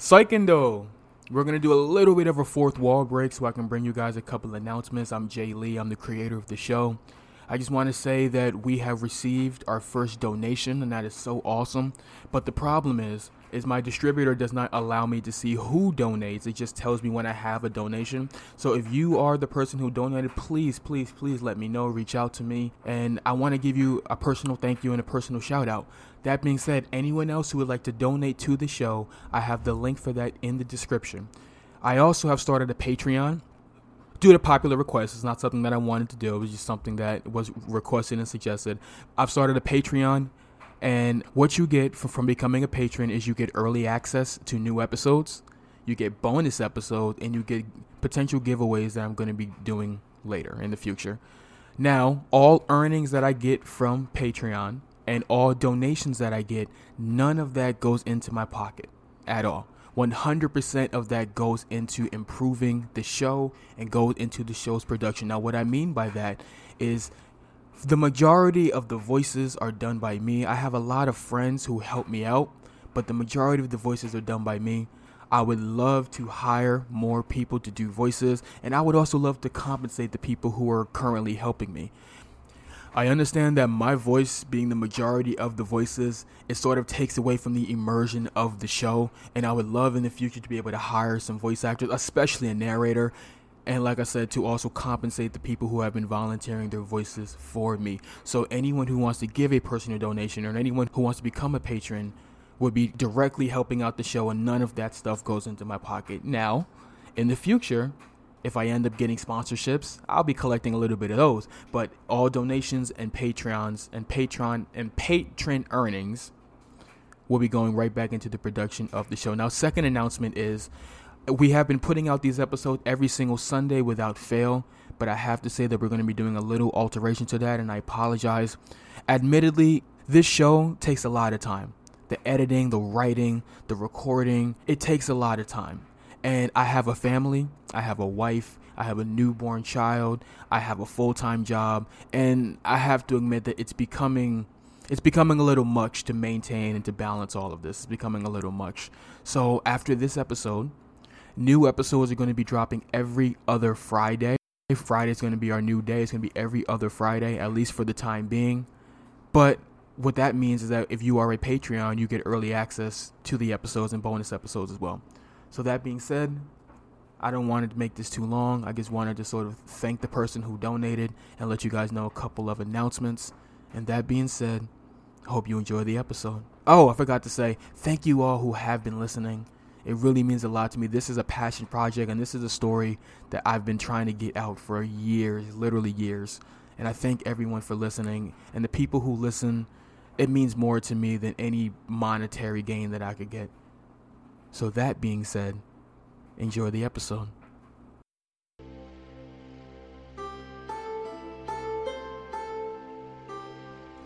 Psychendo. We're gonna do a little bit of a fourth wall break so I can bring you guys a couple announcements. I'm Jay Lee. I'm the creator of the show. I just want to say that we have received our first donation, and that is so awesome. But the problem is, is my distributor does not allow me to see who donates. It just tells me when I have a donation. So if you are the person who donated, please, please, please let me know. Reach out to me, and I want to give you a personal thank you and a personal shout out. That being said, anyone else who would like to donate to the show, I have the link for that in the description. I also have started a Patreon due to popular request. It's not something that I wanted to do. It was just something that was requested and suggested. I've started a Patreon, and what you get from, from becoming a patron is you get early access to new episodes, you get bonus episodes, and you get potential giveaways that I'm going to be doing later in the future. Now, all earnings that I get from Patreon and all donations that I get, none of that goes into my pocket at all. 100% of that goes into improving the show and goes into the show's production. Now, what I mean by that is the majority of the voices are done by me. I have a lot of friends who help me out, but the majority of the voices are done by me. I would love to hire more people to do voices, and I would also love to compensate the people who are currently helping me. I understand that my voice being the majority of the voices, it sort of takes away from the immersion of the show. And I would love in the future to be able to hire some voice actors, especially a narrator. And like I said, to also compensate the people who have been volunteering their voices for me. So anyone who wants to give a personal donation or anyone who wants to become a patron would be directly helping out the show, and none of that stuff goes into my pocket. Now, in the future, if I end up getting sponsorships, I'll be collecting a little bit of those. But all donations and Patreons and Patreon and patron earnings will be going right back into the production of the show. Now, second announcement is we have been putting out these episodes every single Sunday without fail, but I have to say that we're going to be doing a little alteration to that, and I apologize. Admittedly, this show takes a lot of time. The editing, the writing, the recording, it takes a lot of time and I have a family, I have a wife, I have a newborn child, I have a full-time job, and I have to admit that it's becoming it's becoming a little much to maintain and to balance all of this. It's becoming a little much. So after this episode, new episodes are going to be dropping every other Friday. Friday is going to be our new day. It's going to be every other Friday, at least for the time being. But what that means is that if you are a Patreon, you get early access to the episodes and bonus episodes as well. So that being said, I don't want to make this too long. I just wanted to sort of thank the person who donated and let you guys know a couple of announcements. And that being said, I hope you enjoy the episode. Oh, I forgot to say, thank you all who have been listening. It really means a lot to me. This is a passion project, and this is a story that I've been trying to get out for years, literally years. And I thank everyone for listening. And the people who listen, it means more to me than any monetary gain that I could get. So, that being said, enjoy the episode.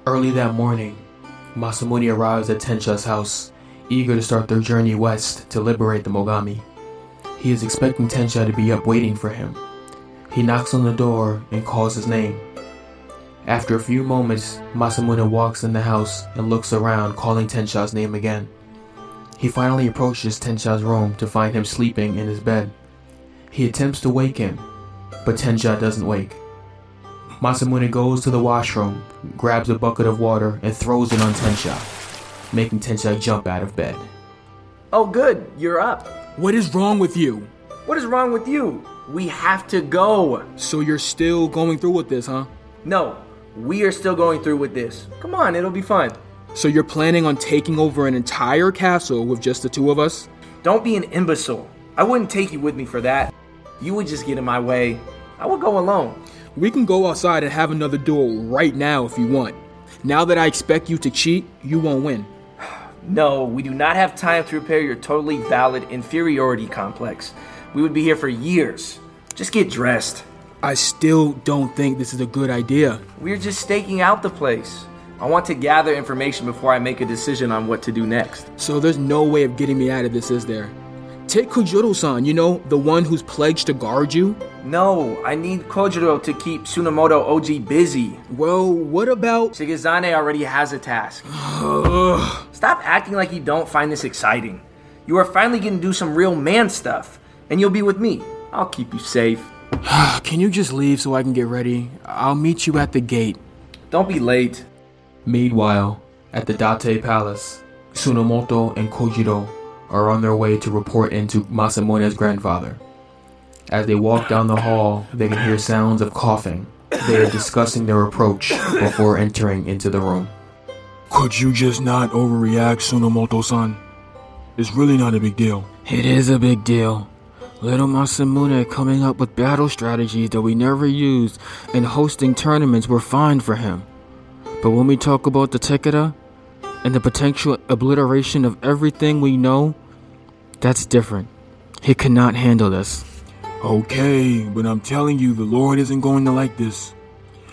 Early that morning, Masamune arrives at Tensha's house, eager to start their journey west to liberate the Mogami. He is expecting Tensha to be up waiting for him. He knocks on the door and calls his name. After a few moments, Masamune walks in the house and looks around, calling Tensha's name again. He finally approaches Tensha's room to find him sleeping in his bed. He attempts to wake him, but Tensha doesn't wake. Masamune goes to the washroom, grabs a bucket of water, and throws it on Tensha, making Tensha jump out of bed. Oh, good, you're up. What is wrong with you? What is wrong with you? We have to go. So you're still going through with this, huh? No, we are still going through with this. Come on, it'll be fun. So you're planning on taking over an entire castle with just the two of us? Don't be an imbecile. I wouldn't take you with me for that. You would just get in my way. I would go alone. We can go outside and have another duel right now if you want. Now that I expect you to cheat, you won't win. No, we do not have time to repair your totally valid inferiority complex. We would be here for years. Just get dressed. I still don't think this is a good idea. We're just staking out the place. I want to gather information before I make a decision on what to do next. So there's no way of getting me out of this, is there? Take Kojuro-san, you know, the one who's pledged to guard you? No, I need Kojuro to keep Tsunamoto Oji busy. Well, what about... Shigezane already has a task. Stop acting like you don't find this exciting. You are finally getting to do some real man stuff, and you'll be with me. I'll keep you safe. can you just leave so I can get ready? I'll meet you at the gate. Don't be late. Meanwhile, at the Date Palace, Tsunamoto and Kojuro are on their way to report into Masamune's grandfather. As they walk down the hall, they can hear sounds of coughing. They are discussing their approach before entering into the room. Could you just not overreact, Tsunamoto-san? It's really not a big deal. It is a big deal. Little Masamune coming up with battle strategies that we never used and hosting tournaments were fine for him. But when we talk about the Takeda and the potential obliteration of everything we know, that's different. He cannot handle this. Okay, but I'm telling you, the Lord isn't going to like this.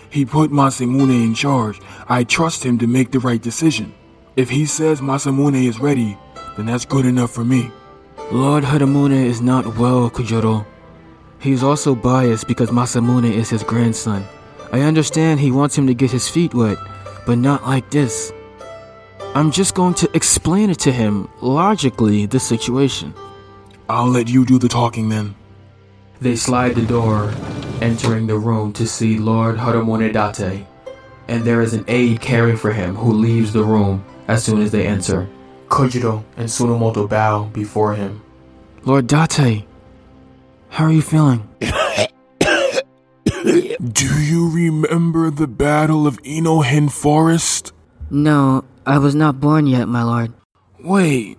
He put Masamune in charge. I trust him to make the right decision. If he says Masamune is ready, then that's good enough for me. Lord Harumune is not well, Kojuro. He is also biased because Masamune is his grandson. I understand he wants him to get his feet wet, but not like this. I'm just going to explain it to him, logically, the situation. I'll let you do the talking then. They slide the door, entering the room to see Lord Harumune Date, and there is an aide caring for him who leaves the room as soon as they enter. Kojuro and Tsunamoto bow before him. Lord Date, how are you feeling? Do you remember the Battle of Inohen Forest? No, I was not born yet, my lord. Wait.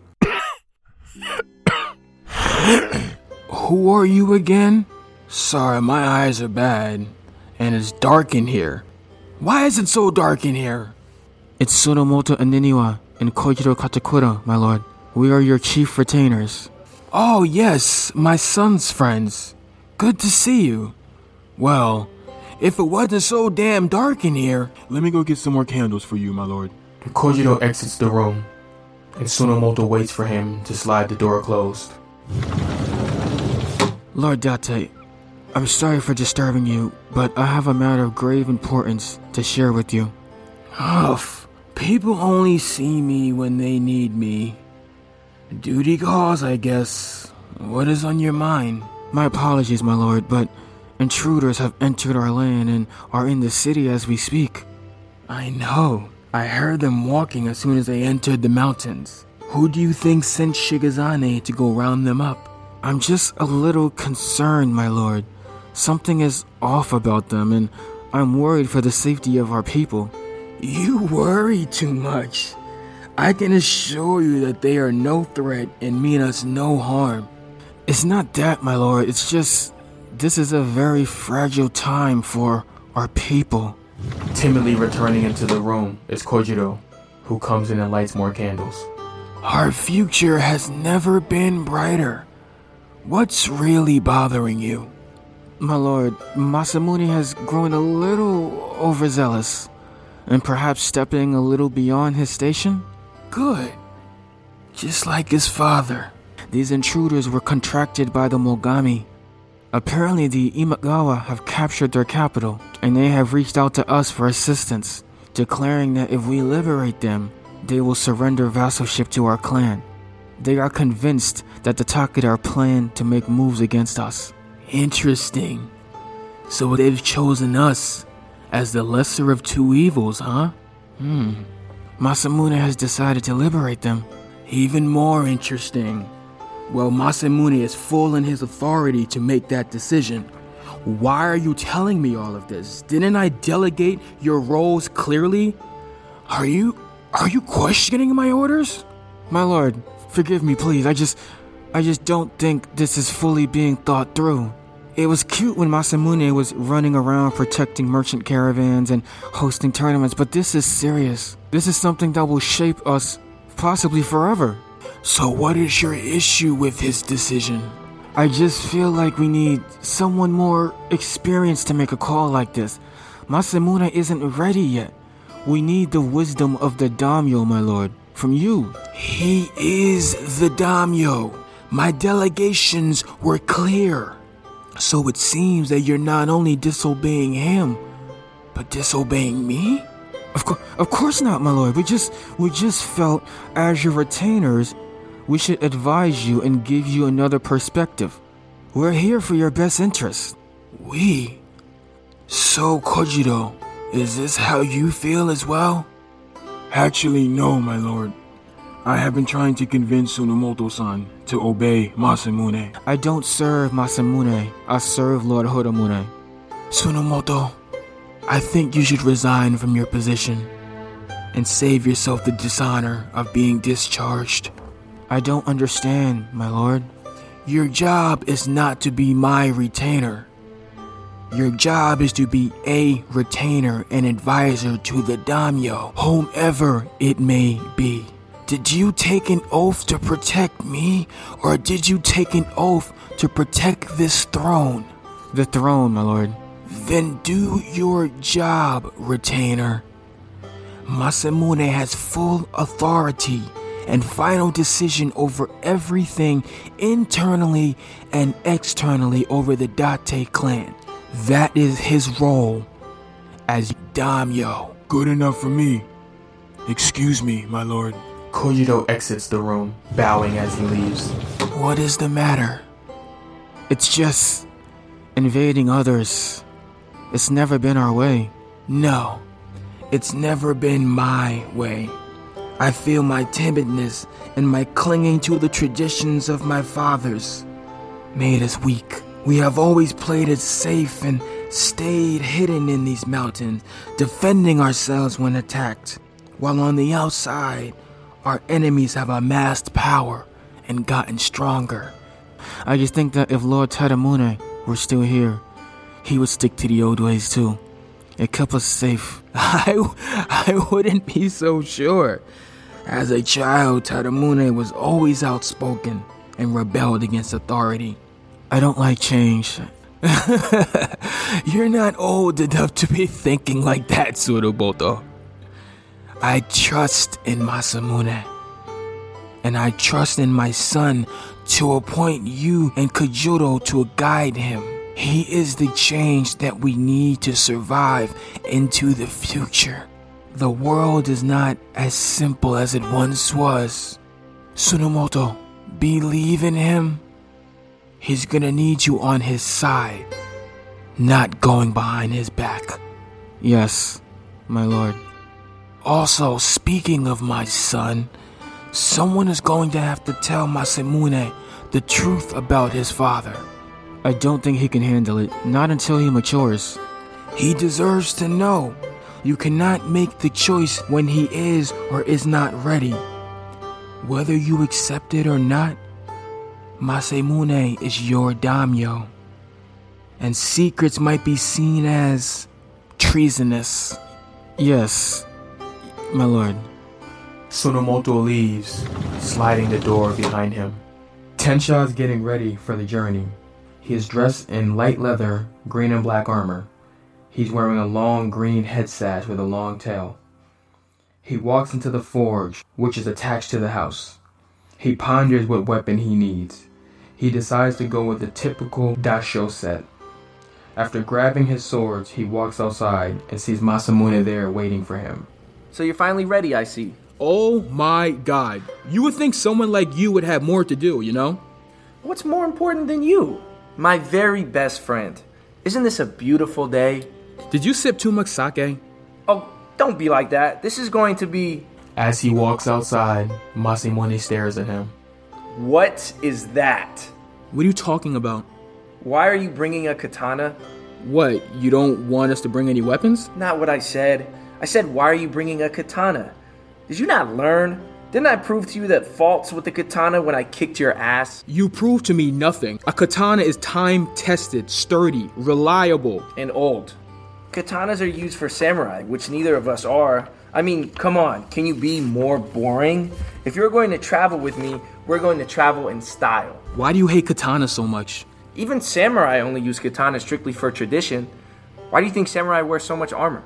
Who are you again? Sorry, my eyes are bad, and it's dark in here. Why is it so dark in here? It's Tsunamoto Oniniwa and Kojuro Katakura, my lord. We are your chief retainers. Oh, yes, my son's friends. Good to see you. Well, if it wasn't so damn dark in here. Let me go get some more candles for you, my lord. Kojuro exits the room, and Tsunamoto waits for him to slide the door closed. Lord Date, I'm sorry for disturbing you, but I have a matter of grave importance to share with you. Huff, people only see me when they need me. Duty calls, I guess. What is on your mind? My apologies, my lord, but intruders have entered our land and are in the city as we speak. I know. I heard them walking as soon as they entered the mountains. Who do you think sent Shigezane to go round them up? I'm just a little concerned, my lord. Something is off about them, and I'm worried for the safety of our people. You worry too much. I can assure you that they are no threat and mean us no harm. It's not that, my lord. It's just this is a very fragile time for our people. Timidly returning into the room is Kojuro, who comes in and lights more candles. Our future has never been brighter. What's really bothering you? My lord, Masamune has grown a little overzealous, and perhaps stepping a little beyond his station? Good. Just like his father. These intruders were contracted by the Mogami. Apparently, the Imagawa have captured their capital, and they have reached out to us for assistance, declaring that if we liberate them, they will surrender vassalship to our clan. They are convinced that the Takeda plan to make moves against us. Interesting. So they've chosen us as the lesser of two evils, huh? Hmm. Masamune has decided to liberate them. Even more interesting. Well, Masamune is full in his authority to make that decision. Why are you telling me all of this? Didn't I delegate your roles clearly? Are you are you questioning my orders? My lord, Forgive me, please. I just. I just don't think this is fully being thought through. It was cute when Masamune was running around protecting merchant caravans and hosting tournaments, but this is serious. This is something that will shape us possibly forever. So, what is your issue with his decision? I just feel like we need someone more experienced to make a call like this. Masamune isn't ready yet. We need the wisdom of the Daimyo, my lord from you. He is the Daimyo. My delegations were clear. So it seems that you're not only disobeying him, but disobeying me? Of, co- of course not, my lord. We just we just felt as your retainers, We should advise you and give you another perspective. We're here for your best interest. We? So, Kojuro, is this how you feel as well? Actually, no, my lord. I have been trying to convince Tsunamoto-san to obey Masamune. I don't serve Masamune. I serve Lord Harumune. Tsunamoto, I think you should resign from your position and save yourself the dishonor of being discharged. I don't understand, my lord. Your job is not to be my retainer. Your job is to be a retainer and advisor to the daimyo, whomever it may be. Did you take an oath to protect me, or did you take an oath to protect this throne? The throne, my lord. Then do your job, retainer. Masamune has full authority and final decision over everything internally and externally over the Date clan. That is his role as Daimyo. Good enough for me. Excuse me, my lord. Kojuro exits the room, bowing as he leaves. What is the matter? It's just invading others. It's never been our way. No, it's never been my way. I feel my timidness and my clinging to the traditions of my fathers made us weak. We have always played it safe and stayed hidden in these mountains, defending ourselves when attacked, while on the outside, our enemies have amassed power and gotten stronger. I just think that if Lord Tadamune were still here, he would stick to the old ways too. It kept us safe. I, I wouldn't be so sure. As a child, Tadamune was always outspoken and rebelled against authority. I don't like change. You're not old enough to be thinking like that, Tsunamoto. I trust in Masamune. And I trust in my son to appoint you and Kojuro to guide him. He is the change that we need to survive into the future. The world is not as simple as it once was. Tsunamoto, believe in him. He's gonna need you on his side, not going behind his back. Yes, my lord. Also, speaking of my son, someone is going to have to tell Masamune the truth about his father. I don't think he can handle it, not until he matures. He deserves to know. You cannot make the choice when he is or is not ready. Whether you accept it or not, Masamune is your daimyo. And secrets might be seen as treasonous. Yes, my lord. Tsunamoto leaves, sliding the door behind him. Tensha is getting ready for the journey. He is dressed in light leather, green and black armor. He's wearing a long green head sash with a long tail. He walks into the forge, which is attached to the house. He ponders what weapon he needs. He decides to go with the typical Daisho set. After grabbing his swords, he walks outside and sees Masamune there waiting for him. So you're finally ready, I see. Oh my god. You would think someone like you would have more to do, you know? What's more important than you? My very best friend. Isn't this a beautiful day? Did you sip too much sake? Oh, don't be like that. This is going to be. As he walks outside, Masamune stares at him. What is that? What are you talking about? Why are you bringing a katana? What, you don't want us to bring any weapons? Not what I said. I said, why are you bringing a katana? Did you not learn? Didn't I prove to you that faults with the katana when I kicked your ass? You proved to me nothing. A katana is time tested, sturdy, reliable. And old. Katanas are used for samurai, which neither of us are. I mean, come on, can you be more boring? If you're going to travel with me, we're going to travel in style. Why do you hate katana so much? Even samurai only use katana strictly for tradition. Why do you think samurai wear so much armor?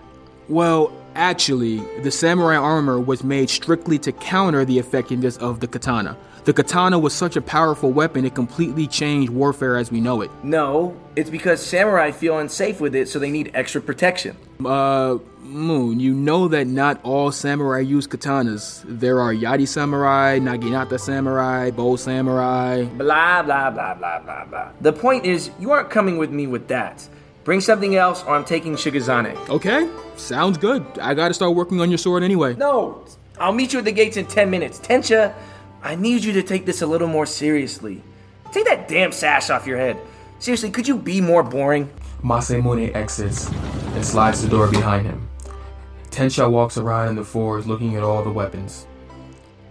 Well, Actually, the samurai armor was made strictly to counter the effectiveness of the katana. The katana was such a powerful weapon, it completely changed warfare as we know it. No, it's because samurai feel unsafe with it, so they need extra protection. Uh, Moon, you know that not all samurai use katanas. There are Yari samurai, Naginata samurai, Bow samurai. Blah, blah, blah, blah, blah, blah. The point is, you aren't coming with me with that. Bring something else, or I'm taking Shigezane. Okay, sounds good. I gotta start working on your sword anyway. No, I'll meet you at the gates in 10 minutes. Tensha, I need you to take this a little more seriously. Take that damn sash off your head. Seriously, could you be more boring? Masamune exits and slides the door behind him. Tensha walks around in the forest looking at all the weapons.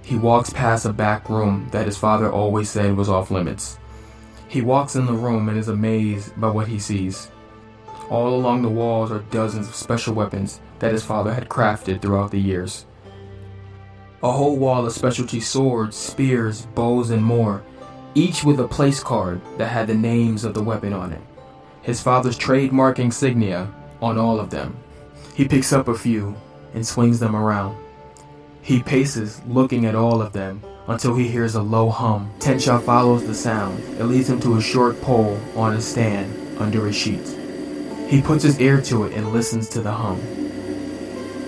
He walks past a back room that his father always said was off limits. He walks in the room and is amazed by what he sees. All along the walls are dozens of special weapons that his father had crafted throughout the years. A whole wall of specialty swords, spears, bows, and more, each with a place card that had the names of the weapon on it. His father's trademark insignia on all of them. He picks up a few and swings them around. He paces, looking at all of them, until he hears a low hum. Tensha follows the sound. It leads him to a short pole on a stand under a sheet. He puts his ear to it and listens to the hum.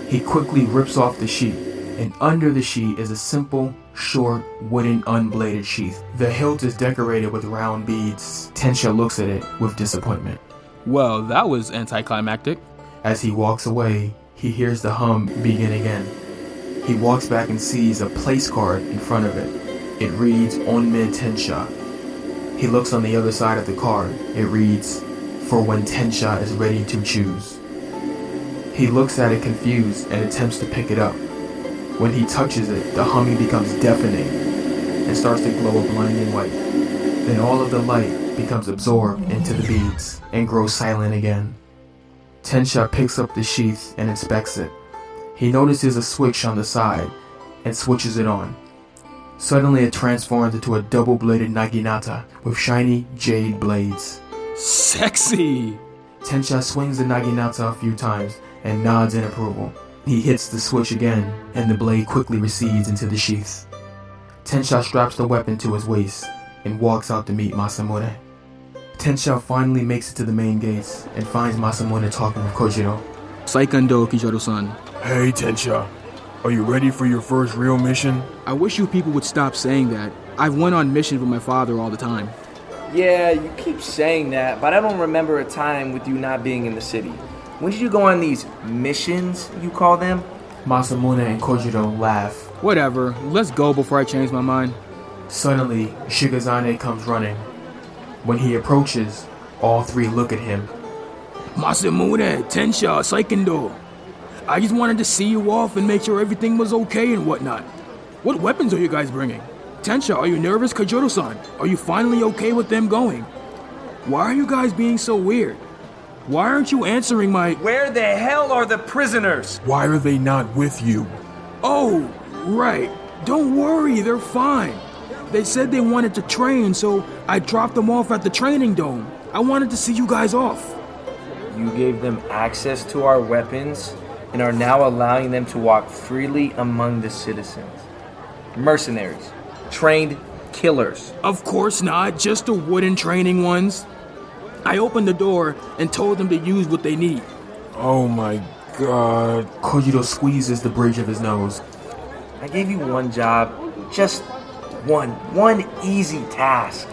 He quickly rips off the sheet, and under the sheet is a simple, short, wooden, unbladed sheath. The hilt is decorated with round beads. Tensha looks at it with disappointment. Well, that was anticlimactic. As he walks away, he hears the hum begin again. He walks back and sees a place card in front of it. It reads Onmin Tensha. He looks on the other side of the card. It reads, For when Tensha is ready to choose. He looks at it confused and attempts to pick it up. When he touches it, the humming becomes deafening and starts to glow a blinding white. Then all of the light becomes absorbed into the beads and grows silent again. Tensha picks up the sheath and inspects it. He notices a switch on the side and switches it on. Suddenly, it transforms into a double bladed Naginata with shiny jade blades. Sexy! Tensha swings the Naginata a few times and nods in approval. He hits the switch again, and the blade quickly recedes into the sheath. Tensha straps the weapon to his waist and walks out to meet Masamune. Tensha finally makes it to the main gates and finds Masamune talking with Kojuro. Saikando Kijaro-san. Hey, Tensha. Are you ready for your first real mission? I wish you people would stop saying that. I've went on missions with my father all the time. Yeah, you keep saying that, but I don't remember a time with you not being in the city. When did you go on these missions, you call them? Masamune and Kojuro laugh. Whatever, let's go before I change my mind. Suddenly, Shigezane comes running. When he approaches, all three look at him. Masamune, Tensha, Saikendo. I just wanted to see you off and make sure everything was okay and whatnot. What weapons are you guys bringing? Tensha, are you nervous, Kojuro-san? Are you finally okay with them going? Why are you guys being so weird? Why aren't you answering my... Where the hell are the prisoners? Why are they not with you? Oh, right. Don't worry, they're fine. They said they wanted to train, so I dropped them off at the training dome. I wanted to see you guys off. You gave them access to our weapons and are now allowing them to walk freely among the citizens. Mercenaries, trained killers. Of course not, just the wooden training ones. I opened the door and told them to use what they need. Oh my god. Kojuro squeezes the bridge of his nose. I gave you one job, just one, one easy task.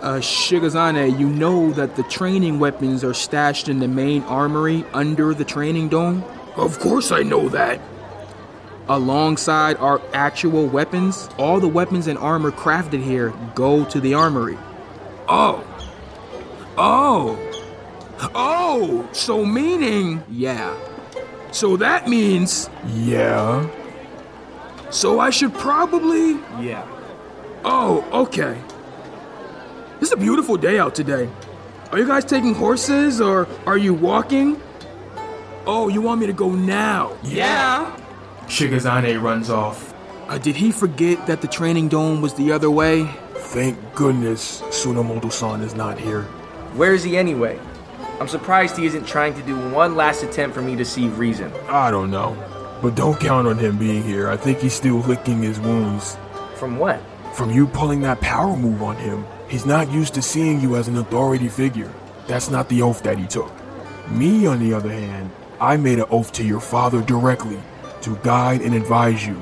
Uh, Shigezane, you know that the training weapons are stashed in the main armory under the training dome? Of course I know that. Alongside our actual weapons, all the weapons and armor crafted here go to the armory. Oh. Oh. Oh, so meaning, yeah. So that means, Yeah. so I should probably. Yeah. Oh, okay. It's a beautiful day out today. Are you guys taking horses or are you walking? Oh, you want me to go now? Yeah. Shigezane runs off. Uh, did he forget that the training dome was the other way? Thank goodness Tsunamoto-san is not here. Where is he anyway? I'm surprised he isn't trying to do one last attempt for me to see reason. I don't know. But don't count on him being here. I think he's still licking his wounds. From what? From you pulling that power move on him. He's not used to seeing you as an authority figure. That's not the oath that he took. Me, on the other hand, I made an oath to your father directly to guide and advise you.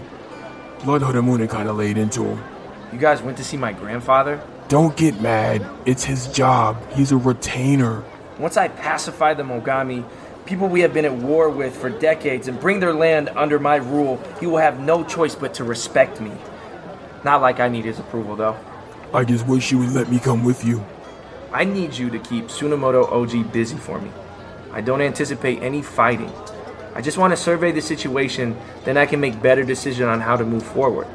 Lord Harumune kind of laid into him. You guys went to see my grandfather? Don't get mad. It's his job. He's a retainer. Once I pacify the Mogami, people we have been at war with for decades, and bring their land under my rule, he will have no choice but to respect me. Not like I need his approval, though. I just wish you would let me come with you. I need you to keep Tsunamoto OG busy for me. I don't anticipate any fighting. I just want to survey the situation, then I can make better decision on how to move forward.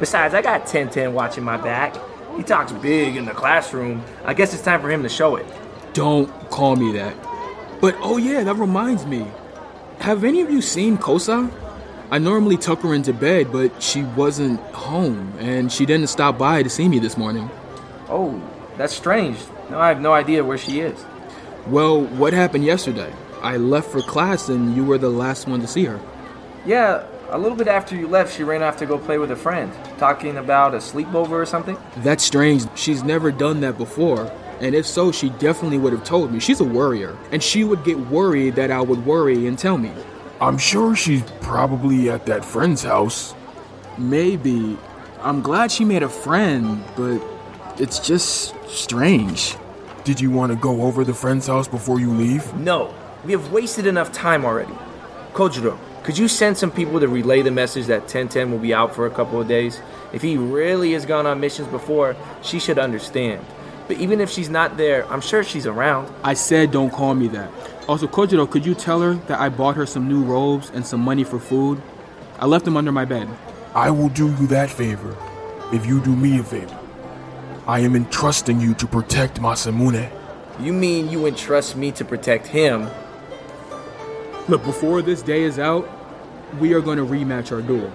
Besides, I got 1010 watching my back. He talks big in the classroom. I guess it's time for him to show it. Don't call me that. But oh yeah, that reminds me. Have any of you seen Kosa? I normally tuck her into bed, but she wasn't home, and she didn't stop by to see me this morning. Oh, that's strange. No, I have no idea where she is. Well, what happened yesterday? I left for class, and you were the last one to see her. Yeah, a little bit after you left, she ran off to go play with a friend, talking about a sleepover or something. That's strange. She's never done that before. And if so, she definitely would have told me. She's a worrier. And she would get worried that I would worry and tell me. I'm sure she's probably at that friend's house. Maybe. I'm glad she made a friend, but it's just strange. Did you want to go over the friend's house before you leave? No, we have wasted enough time already. Kojuro, could you send some people to relay the message that 1010 will be out for a couple of days? If he really has gone on missions before, she should understand. But even if she's not there, I'm sure she's around. I said don't call me that. Also, Kojuro, could you tell her that I bought her some new robes and some money for food? I left them under my bed. I will do you that favor if you do me a favor. I am entrusting you to protect Masamune. You mean you entrust me to protect him? Look, before this day is out, we are going to rematch our duel.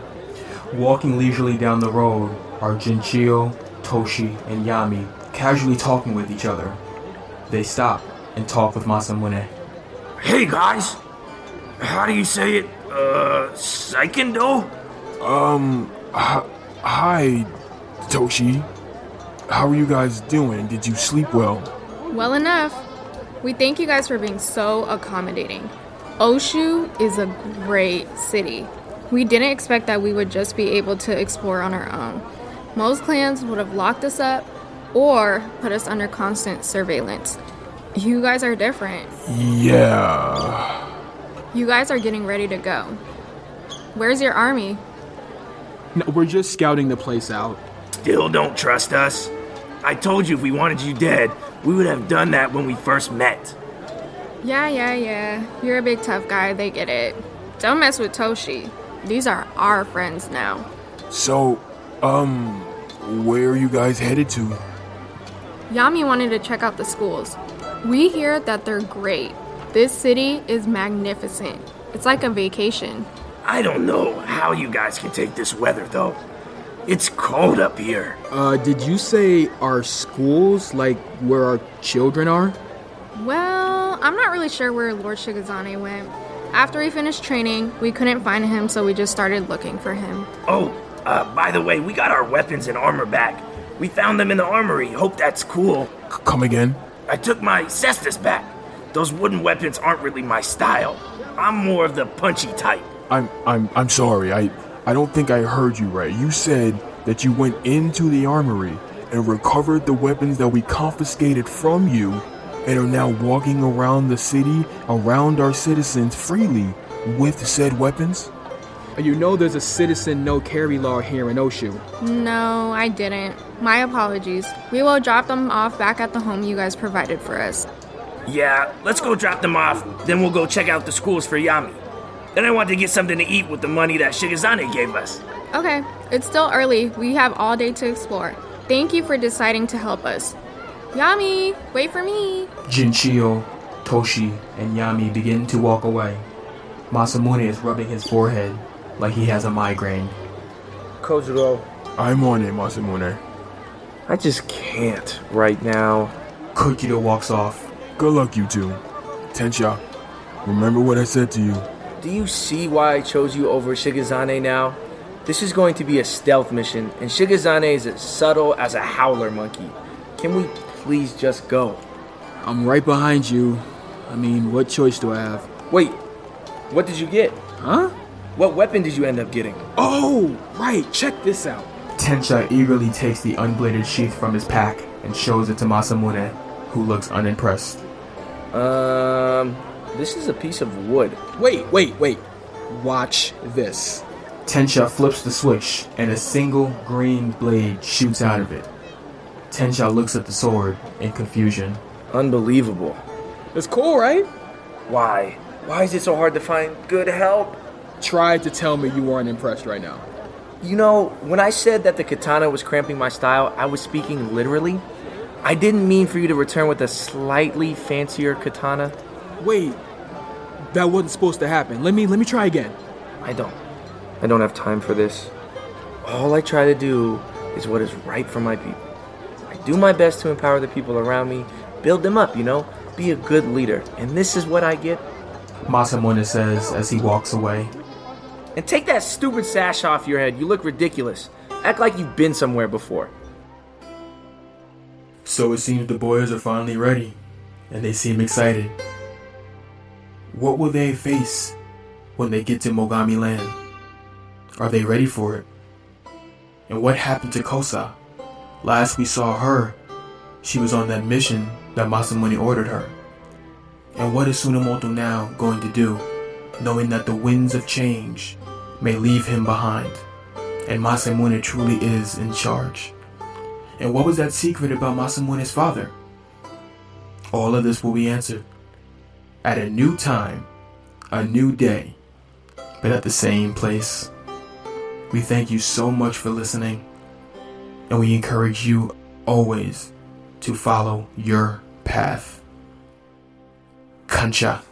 Walking leisurely down the road are Ginchiyo, Toshi, and Yami casually talking with each other. They stop and talk with Masamune. Hey guys, how do you say it? Uh, Saikendo? Um, hi, hi, Toshi. How are you guys doing? Did you sleep well? Well enough. We thank you guys for being so accommodating. Oshu is a great city. We didn't expect that we would just be able to explore on our own. Most clans would have locked us up or put us under constant surveillance. You guys are different. Yeah. You guys are getting ready to go. Where's your army? No, we're just scouting the place out. Still don't trust us? I told you if we wanted you dead, we would have done that when we first met. Yeah, yeah, yeah. You're a big tough guy, they get it. Don't mess with Toshi. These are our friends now. So, um, where are you guys headed to? Yami wanted to check out the schools. We hear that they're great. This city is magnificent. It's like a vacation. I don't know how you guys can take this weather, though. It's cold up here. Uh, did you say our schools, like where our children are? Well, I'm not really sure where Lord Shigezane went. After we finished training, we couldn't find him, so we just started looking for him. Oh, uh, by the way, we got our weapons and armor back. We found them in the armory. Hope that's cool. C- come again? I took my cestus back. Those wooden weapons aren't really my style. I'm more of the punchy type. I'm I'm I'm sorry. I I don't think I heard you right. You said that you went into the armory and recovered the weapons that we confiscated from you and are now walking around the city around our citizens freely with said weapons? You know there's a citizen no carry law here in Oshu. No, I didn't. My apologies. We will drop them off back at the home you guys provided for us. Yeah, let's go drop them off, then we'll go check out the schools for Yami. Then I want to get something to eat with the money that Shigezane gave us. Okay, it's still early. We have all day to explore. Thank you for deciding to help us. Yami, wait for me. Ginchiyo, Toshi, and Yami begin to walk away. Masamune is rubbing his forehead like he has a migraine. Kojuro, I'm on it, Masamune. I just can't right now. Kokido walks off. Good luck, you two. Tensha, remember what I said to you. Do you see why I chose you over Shigezane now? This is going to be a stealth mission, and Shigezane is as subtle as a howler monkey. Can we please just go? I'm right behind you. I mean, what choice do I have? Wait, what did you get? Huh? What weapon did you end up getting? Oh, right, check this out. Tensha eagerly takes the unbladed sheath from his pack and shows it to Masamune, who looks unimpressed. Um, this is a piece of wood. Wait, wait, wait. Watch this. Tensha flips the switch, and a single green blade shoots out of it. Tensha looks at the sword in confusion. Unbelievable. It's cool, right? Why? Why is it so hard to find good help? Try to tell me you aren't impressed right now. You know, when I said that the katana was cramping my style, I was speaking literally. I didn't mean for you to return with a slightly fancier katana. Wait, that wasn't supposed to happen. Let me let me try again. I don't. I don't have time for this. All I try to do is what is right for my people. Do my best to empower the people around me, build them up, you know, be a good leader. And this is what I get. Masamune says as he walks away. And take that stupid sash off your head. You look ridiculous. Act like you've been somewhere before. So it seems the boys are finally ready, and they seem excited. What will they face when they get to Mogami Land? Are they ready for it? And what happened to Kosa? Last we saw her, she was on that mission that Masamune ordered her. And what is Tsunamoto now going to do, knowing that the winds of change may leave him behind, and Masamune truly is in charge? And what was that secret about Masamune's father? All of this will be answered at a new time, a new day, but at the same place. We thank you so much for listening, and we encourage you always to follow your path. Kancha.